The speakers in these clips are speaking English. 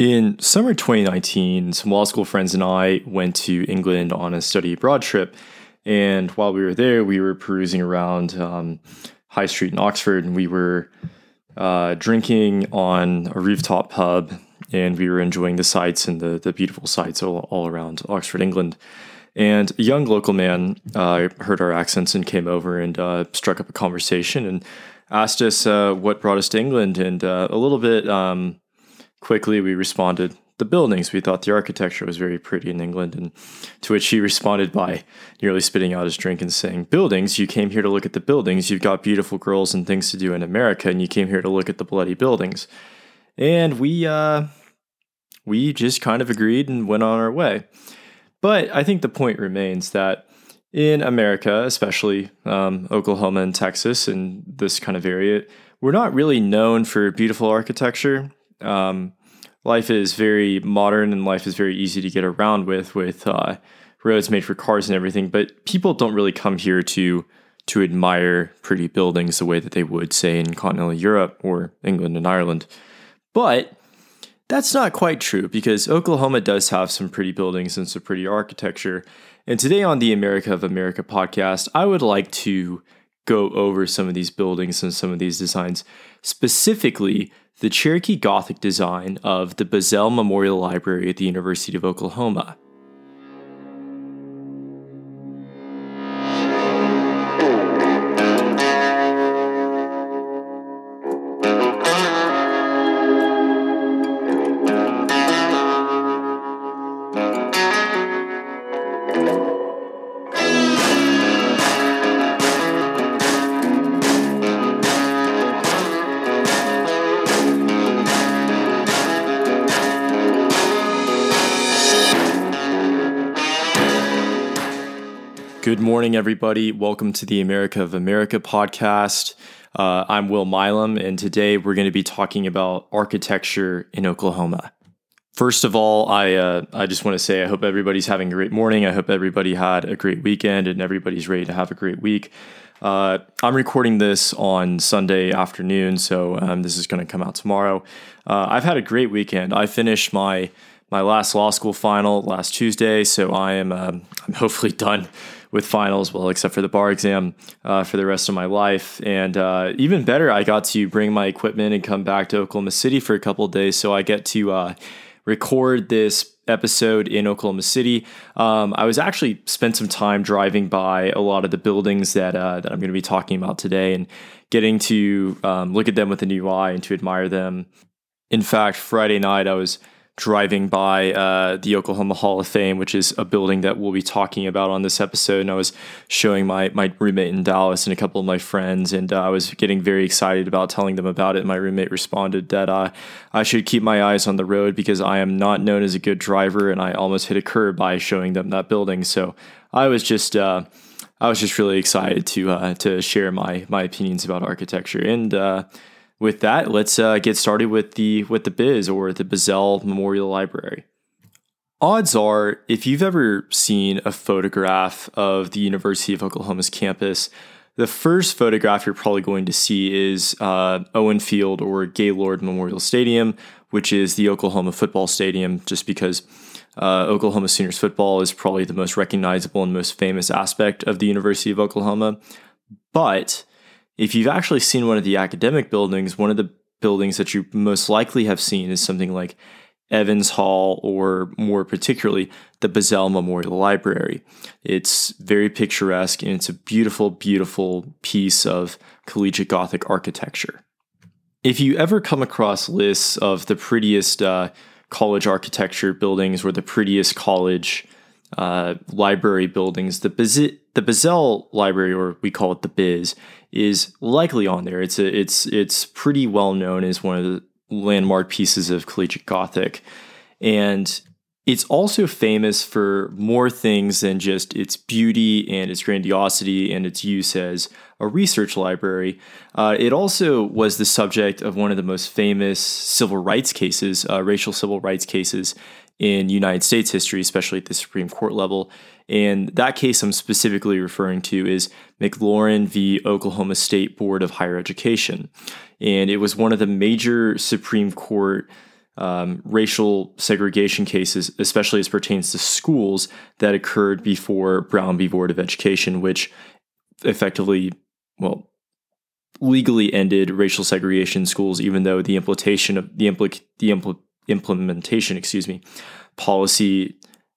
In summer 2019, some law school friends and I went to England on a study abroad trip. And while we were there, we were perusing around um, High Street in Oxford and we were uh, drinking on a rooftop pub and we were enjoying the sights and the, the beautiful sights all, all around Oxford, England. And a young local man uh, heard our accents and came over and uh, struck up a conversation and asked us uh, what brought us to England. And uh, a little bit um, Quickly, we responded, the buildings. We thought the architecture was very pretty in England. And to which he responded by nearly spitting out his drink and saying, Buildings? You came here to look at the buildings. You've got beautiful girls and things to do in America, and you came here to look at the bloody buildings. And we, uh, we just kind of agreed and went on our way. But I think the point remains that in America, especially um, Oklahoma and Texas and this kind of area, we're not really known for beautiful architecture. Um, life is very modern and life is very easy to get around with, with uh, roads made for cars and everything. But people don't really come here to to admire pretty buildings the way that they would, say, in continental Europe or England and Ireland. But that's not quite true because Oklahoma does have some pretty buildings and some pretty architecture. And today on the America of America podcast, I would like to go over some of these buildings and some of these designs, specifically the Cherokee Gothic design of the Bizzell Memorial Library at the University of Oklahoma. Good morning, everybody. Welcome to the America of America podcast. Uh, I'm Will Milam, and today we're going to be talking about architecture in Oklahoma. First of all, I uh, I just want to say I hope everybody's having a great morning. I hope everybody had a great weekend, and everybody's ready to have a great week. Uh, I'm recording this on Sunday afternoon, so um, this is going to come out tomorrow. Uh, I've had a great weekend. I finished my my last law school final last Tuesday, so I am um, I'm hopefully done with finals, well, except for the bar exam uh, for the rest of my life. And uh, even better, I got to bring my equipment and come back to Oklahoma City for a couple days. So I get to uh, record this episode in Oklahoma City. Um, I was actually spent some time driving by a lot of the buildings that uh, that I'm going to be talking about today and getting to um, look at them with a new eye and to admire them. In fact, Friday night I was driving by uh, the Oklahoma Hall of Fame, which is a building that we'll be talking about on this episode. And I was showing my my roommate in Dallas and a couple of my friends, and uh, I was getting very excited about telling them about it. And my roommate responded that uh, I should keep my eyes on the road because I am not known as a good driver, and I almost hit a curb by showing them that building. So I was just. Uh, I was just really excited to uh, to share my my opinions about architecture, and uh, with that, let's uh, get started with the with the Biz or the Bizzell Memorial Library. Odds are, if you've ever seen a photograph of the University of Oklahoma's campus, the first photograph you're probably going to see is uh, Owen Field or Gaylord Memorial Stadium, which is the Oklahoma football stadium, just because uh, Oklahoma Sooners football is probably the most recognizable and most famous aspect of the University of Oklahoma. But if you've actually seen one of the academic buildings, one of the buildings that you most likely have seen is something like Evans Hall, or more particularly, the Bizzell Memorial Library. It's very picturesque and it's a beautiful, beautiful piece of collegiate Gothic architecture. If you ever come across lists of the prettiest uh, college architecture buildings or the prettiest college uh, library buildings, the, Biz- the Bizzell Library, or we call it the Biz, is likely on there. It's a, it's it's pretty well known as one of the landmark pieces of collegiate Gothic, and it's also famous for more things than just its beauty and its grandiosity and its use as a research library. Uh, it also was the subject of one of the most famous civil rights cases, uh, racial civil rights cases in United States history, especially at the Supreme Court level. And that case I'm specifically referring to is McLaurin v. Oklahoma State Board of Higher Education. And it was one of the major Supreme Court um, racial segregation cases, especially as pertains to schools that occurred before Brown v. Board of Education, which effectively, well, legally ended racial segregation in schools, even though the implementation of the impl- the impl- implementation, excuse me, policy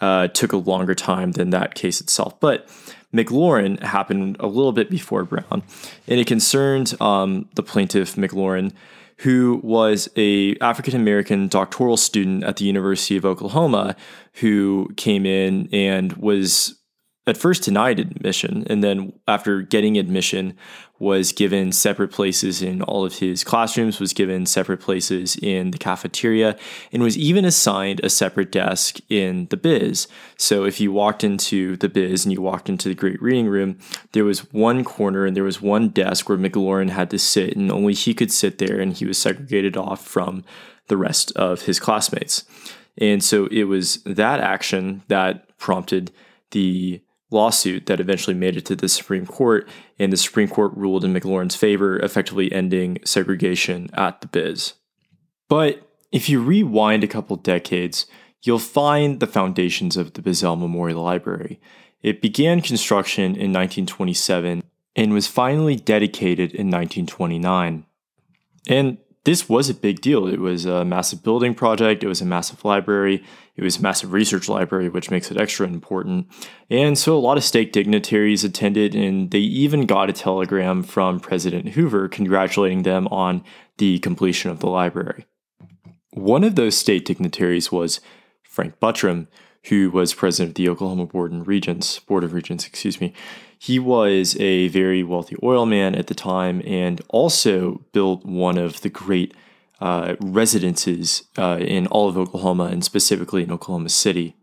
uh, took a longer time than that case itself. But McLaurin happened a little bit before Brown, and it concerned um, the plaintiff McLaurin, who was a African American doctoral student at the University of Oklahoma, who came in and was at first denied admission and then after getting admission was given separate places in all of his classrooms was given separate places in the cafeteria and was even assigned a separate desk in the biz. So if you walked into the biz and you walked into the great reading room there was one corner and there was one desk where mclaurin had to sit and only he could sit there and he was segregated off from the rest of his classmates. And so it was that action that prompted the lawsuit that eventually made it to the Supreme Court, and the Supreme Court ruled in McLaurin's favor, effectively ending segregation at the biz. But if you rewind a couple decades, you'll find the foundations of the Bizzell Memorial Library. It began construction in 1927 and was finally dedicated in 1929. And this was a big deal. It was a massive building project, it was a massive library, it was a massive research library, which makes it extra important. And so a lot of state dignitaries attended, and they even got a telegram from President Hoover congratulating them on the completion of the library. One of those state dignitaries was Frank Buttram, who was president of the Oklahoma Board and Regents, Board of Regents, excuse me. He was a very wealthy oil man at the time and also built one of the great uh, residences uh, in all of Oklahoma and specifically in Oklahoma City.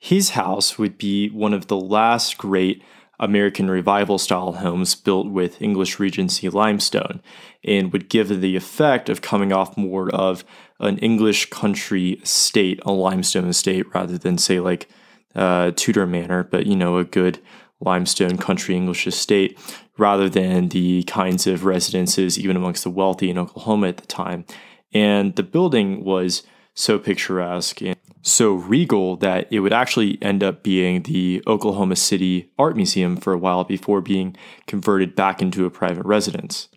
His house would be one of the last great American Revival style homes built with English Regency limestone and would give the effect of coming off more of an English country estate, a limestone estate, rather than, say, like uh, Tudor Manor, but you know, a good limestone country English estate rather than the kinds of residences even amongst the wealthy in Oklahoma at the time. And the building was so picturesque and so regal that it would actually end up being the Oklahoma City Art Museum for a while before being converted back into a private residence.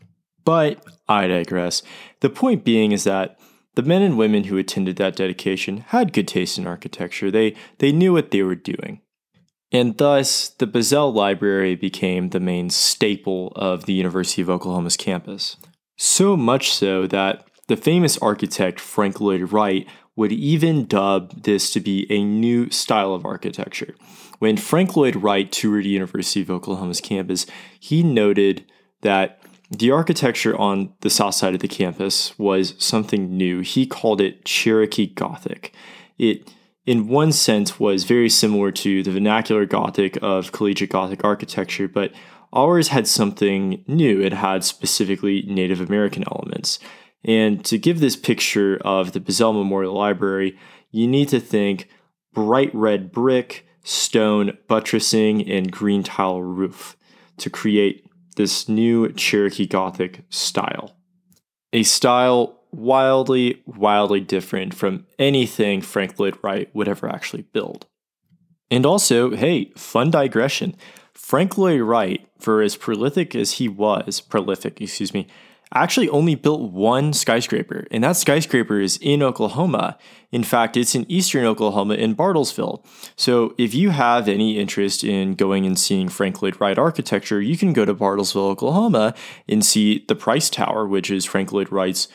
But I digress. The point being is that the men and women who attended that dedication had good taste in architecture. They they knew what they were doing. And thus, the Bizzell Library became the main staple of the University of Oklahoma's campus. So much so that the famous architect Frank Lloyd Wright would even dub this to be a new style of architecture. When Frank Lloyd Wright toured the University of Oklahoma's campus, he noted that the architecture on the south side of the campus was something new. He called it Cherokee Gothic. It in one sense was very similar to the vernacular Gothic of collegiate Gothic architecture, but ours had something new. It had specifically Native American elements. And to give this picture of the Bizzell Memorial Library, you need to think bright red brick, stone buttressing, and green tile roof to create this new Cherokee Gothic style. A style wildly, wildly different from anything Frank Lloyd Wright would ever actually build. And also, hey, fun digression. Frank Lloyd Wright, for as prolific as he was, prolific, excuse me, actually only built one skyscraper, and that skyscraper is in Oklahoma. In fact, it's in eastern Oklahoma in Bartlesville. So if you have any interest in going and seeing Frank Lloyd Wright architecture, you can go to Bartlesville, Oklahoma, and see the Price Tower, which is Frank Lloyd Wright's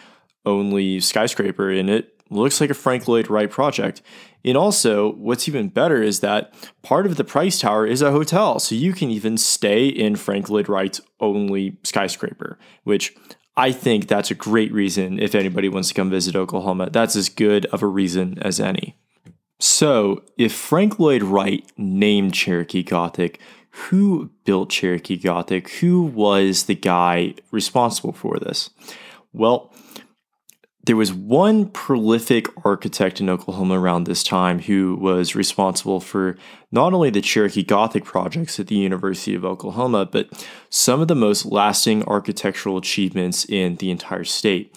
only skyscraper, and it looks like a Frank Lloyd Wright project. And also, what's even better is that part of the Price Tower is a hotel, so you can even stay in Frank Lloyd Wright's only skyscraper, which I think that's a great reason if anybody wants to come visit Oklahoma. That's as good of a reason as any. So, if Frank Lloyd Wright named Cherokee Gothic, who built Cherokee Gothic? Who was the guy responsible for this? Well, there was one prolific architect in Oklahoma around this time who was responsible for not only the Cherokee Gothic projects at the University of Oklahoma, but some of the most lasting architectural achievements in the entire state.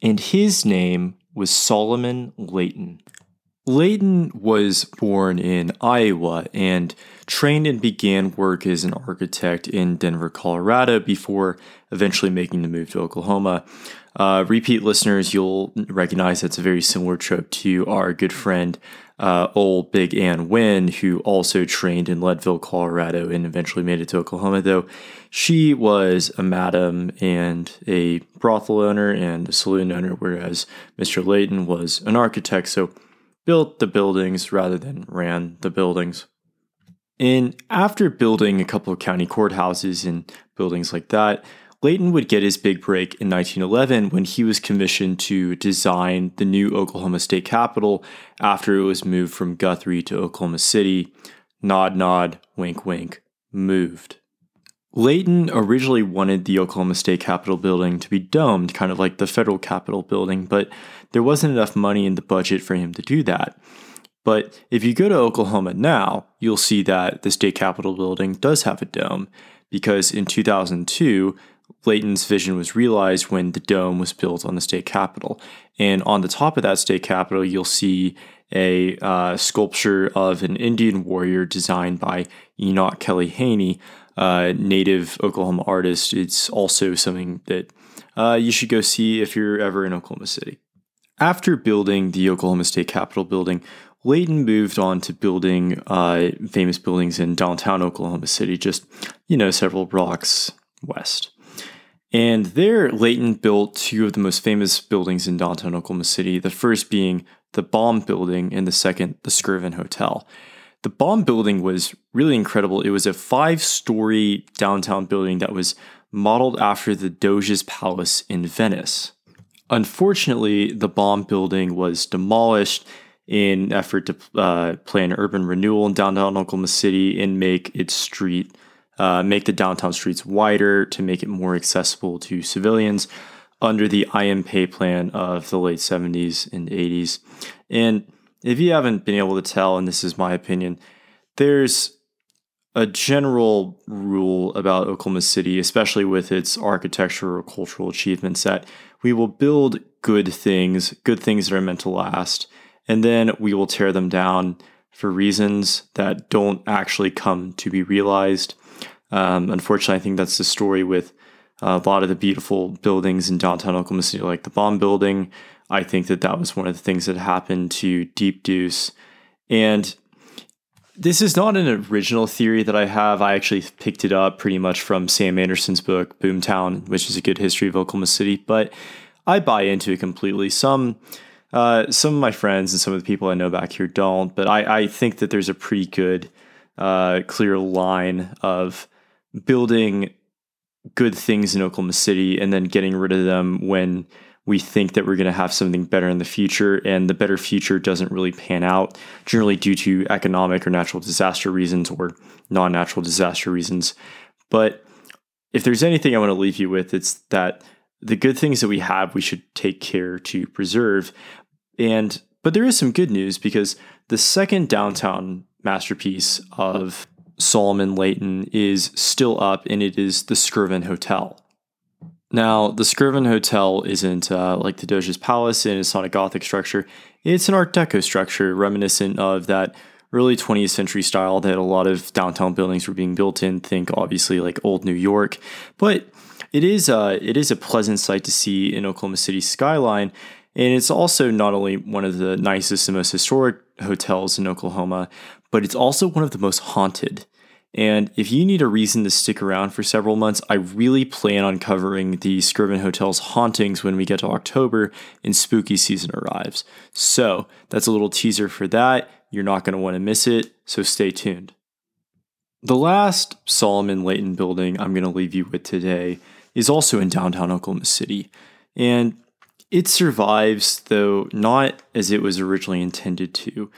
And his name was Solomon Layton. Layton was born in Iowa and trained and began work as an architect in Denver, Colorado before eventually making the move to Oklahoma. Uh, repeat listeners, you'll recognize that's a very similar trip to our good friend, uh, old Big Ann Wynn, who also trained in Leadville, Colorado, and eventually made it to Oklahoma, though she was a madam and a brothel owner and a saloon owner, whereas Mr. Layton was an architect. So built the buildings rather than ran the buildings. And after building a couple of county courthouses and buildings like that, Layton would get his big break in 1911 when he was commissioned to design the new Oklahoma State Capitol after it was moved from Guthrie to Oklahoma City. Nod, nod, wink, wink, moved. Layton originally wanted the Oklahoma State Capitol building to be domed, kind of like the federal Capitol building, but there wasn't enough money in the budget for him to do that. But if you go to Oklahoma now, you'll see that the state capitol building does have a dome because in 2002, Layton's vision was realized when the dome was built on the state capitol. And on the top of that state capitol, you'll see a uh, sculpture of an Indian warrior designed by Enoch Kelly Haney, a native Oklahoma artist. It's also something that uh, you should go see if you're ever in Oklahoma City. After building the Oklahoma State Capitol building, Layton moved on to building uh, famous buildings in downtown Oklahoma City, just, you know, several blocks west. And there, Layton built two of the most famous buildings in downtown Oklahoma City, the first being the Baum Building and the second, the Skirvin Hotel. The Baum Building was really incredible. It was a five story downtown building that was modeled after the Doge's Palace in Venice. Unfortunately, the Baum building was demolished in effort to uh, plan urban renewal in downtown Oklahoma City and make its street, uh, make the downtown streets wider to make it more accessible to civilians under the I.M. Pei plan of the late 70s and 80s. And if you haven't been able to tell, and this is my opinion, there's a general rule about Oklahoma City, especially with its architectural cultural achievements, that we will build good things, good things that are meant to last, and then we will tear them down for reasons that don't actually come to be realized. Um, unfortunately, I think that's the story with a lot of the beautiful buildings in downtown Oklahoma City, like the Baum Building. I think that that was one of the things that happened to Deep Deuce. And this is not an original theory that I have. I actually picked it up pretty much from Sam Anderson's book, Boomtown, which is a good history of Oklahoma City, but I buy into it completely. Some uh, some of my friends and some of the people I know back here don't, but I, I think that there's a pretty good, uh, clear line of building good things in Oklahoma City and then getting rid of them when we think that we're going to have something better in the future, and the better future doesn't really pan out, generally due to economic or natural disaster reasons or non natural disaster reasons. But if there's anything I want to leave you with, it's that the good things that we have, we should take care to preserve. And but there is some good news because the second downtown masterpiece of Solomon Layton is still up, and it is the Skirvin Hotel. Now, the Skirvin Hotel isn't uh, like the Doge's Palace and it's not a Gothic structure. It's an Art Deco structure reminiscent of that early 20th century style that a lot of downtown buildings were being built in. Think obviously like old New York, but it is uh, it is a pleasant sight to see in Oklahoma City skyline, and it's also not only one of the nicest and most historic hotels in Oklahoma, but it's also one of the most haunted. And if you need a reason to stick around for several months, I really plan on covering the Skirvin Hotel's hauntings when we get to October and spooky season arrives. So that's a little teaser for that. You're not going to want to miss it, so stay tuned. The last Solomon Layton building I'm going to leave you with today is also in downtown Oklahoma City. And it survives, though not as it was originally intended to.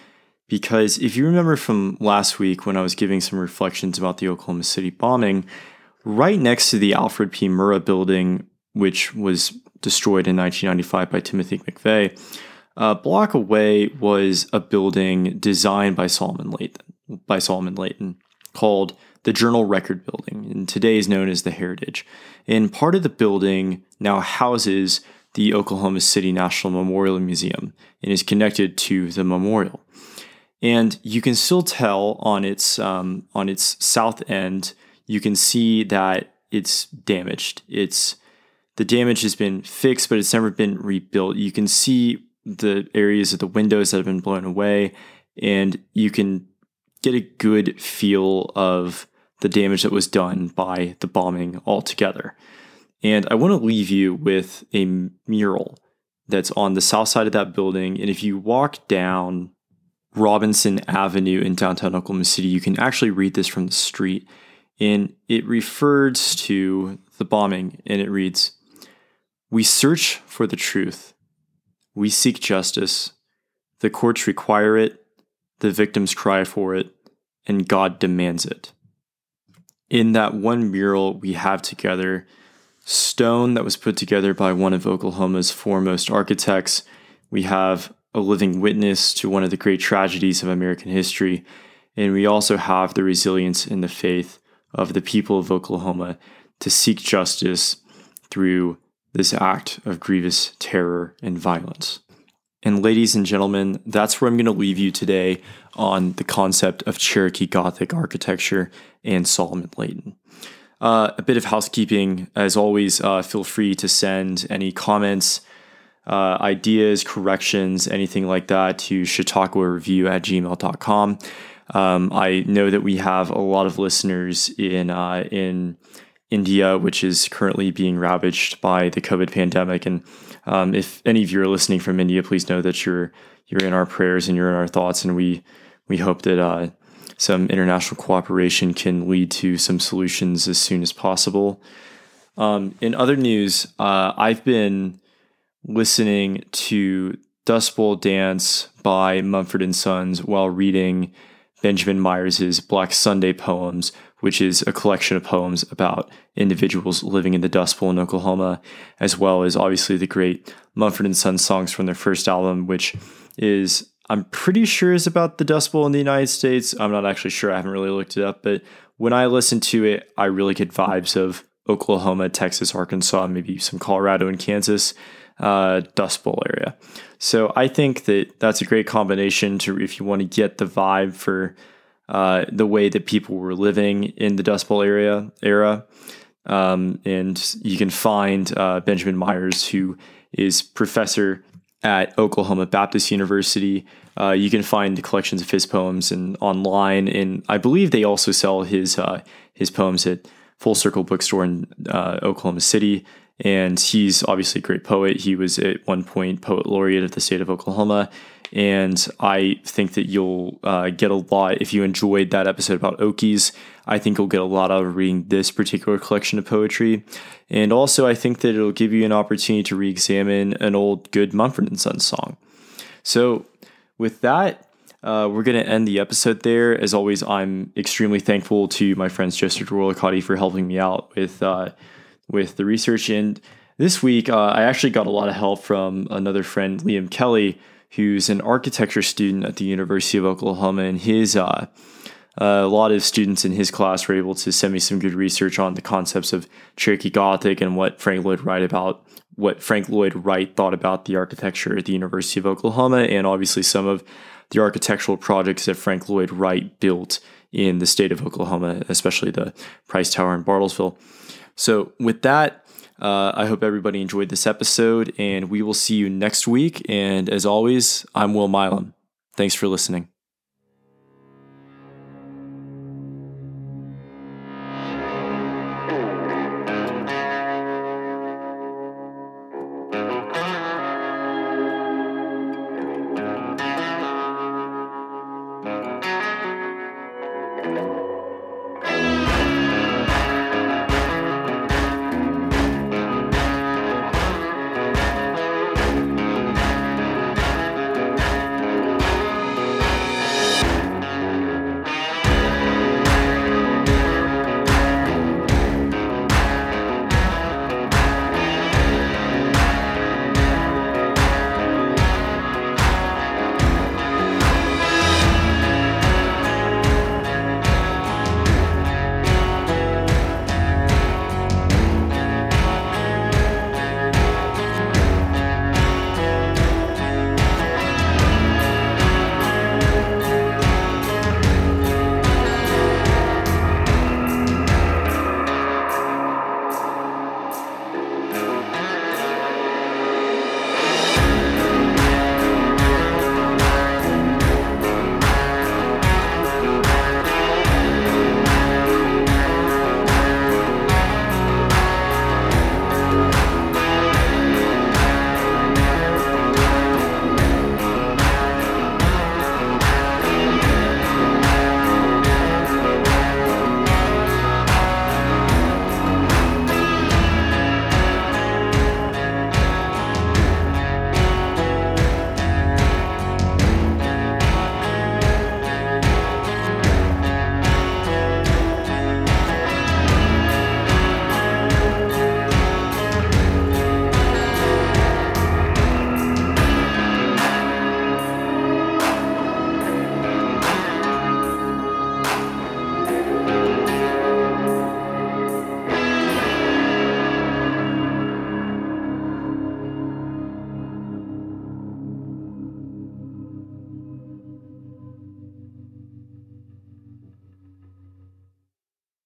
Because if you remember from last week when I was giving some reflections about the Oklahoma City bombing, right next to the Alfred P. Murrah building, which was destroyed in 1995 by Timothy McVeigh, a block away was a building designed by Solomon Layton, by Solomon Layton called the Journal Record Building, and today is known as the Heritage. And part of the building now houses the Oklahoma City National Memorial Museum and is connected to the memorial. And you can still tell on its um, on its south end, you can see that it's damaged. It's the damage has been fixed, but it's never been rebuilt. You can see the areas of the windows that have been blown away, and you can get a good feel of the damage that was done by the bombing altogether. And I want to leave you with a mural that's on the south side of that building. And if you walk down Robinson Avenue in downtown Oklahoma City, you can actually read this from the street. And it refers to the bombing, and it reads We search for the truth, we seek justice, the courts require it, the victims cry for it, and God demands it. In that one mural we have together, stone that was put together by one of Oklahoma's foremost architects, we have a living witness to one of the great tragedies of American history. And we also have the resilience and the faith of the people of Oklahoma to seek justice through this act of grievous terror and violence. And, ladies and gentlemen, that's where I'm going to leave you today on the concept of Cherokee Gothic architecture and Solomon Layton. Uh, a bit of housekeeping. As always, uh, feel free to send any comments uh, ideas, corrections, anything like that to chautauqua at gmail.com. Um, I know that we have a lot of listeners in uh, in India, which is currently being ravaged by the COVID pandemic. And um, if any of you are listening from India, please know that you're you're in our prayers and you're in our thoughts, and we we hope that uh, some international cooperation can lead to some solutions as soon as possible. Um, in other news, uh, I've been listening to Dust Bowl Dance by Mumford and Sons while reading Benjamin Myers's Black Sunday Poems, which is a collection of poems about individuals living in the Dust Bowl in Oklahoma, as well as obviously the great Mumford and Sons songs from their first album, which is I'm pretty sure is about the Dust Bowl in the United States. I'm not actually sure. I haven't really looked it up, but when I listen to it, I really get vibes of Oklahoma, Texas, Arkansas, maybe some Colorado and Kansas uh, Dust Bowl area. So I think that that's a great combination to if you want to get the vibe for uh, the way that people were living in the Dust Bowl area era. Um, and you can find uh, Benjamin Myers, who is professor at Oklahoma Baptist University. Uh, you can find collections of his poems and online, and I believe they also sell his uh, his poems at Full Circle Bookstore in uh, Oklahoma City and he's obviously a great poet. He was at one point poet laureate of the state of Oklahoma. And I think that you'll uh, get a lot if you enjoyed that episode about Okies. I think you'll get a lot out of reading this particular collection of poetry. And also, I think that it'll give you an opportunity to re examine an old good Mumford and Sons song. So, with that, uh, we're going to end the episode there. As always, I'm extremely thankful to my friends Joseph Rolicati for helping me out with. Uh, with the research. And this week, uh, I actually got a lot of help from another friend, Liam Kelly, who's an architecture student at the University of Oklahoma. And his uh, a lot of students in his class were able to send me some good research on the concepts of Cherokee Gothic and what Frank Lloyd Wright about what Frank Lloyd Wright thought about the architecture at the University of Oklahoma, and obviously some of the architectural projects that Frank Lloyd Wright built in the state of Oklahoma, especially the Price Tower in Bartlesville. So, with that, uh, I hope everybody enjoyed this episode, and we will see you next week. And as always, I'm Will Milam. Thanks for listening.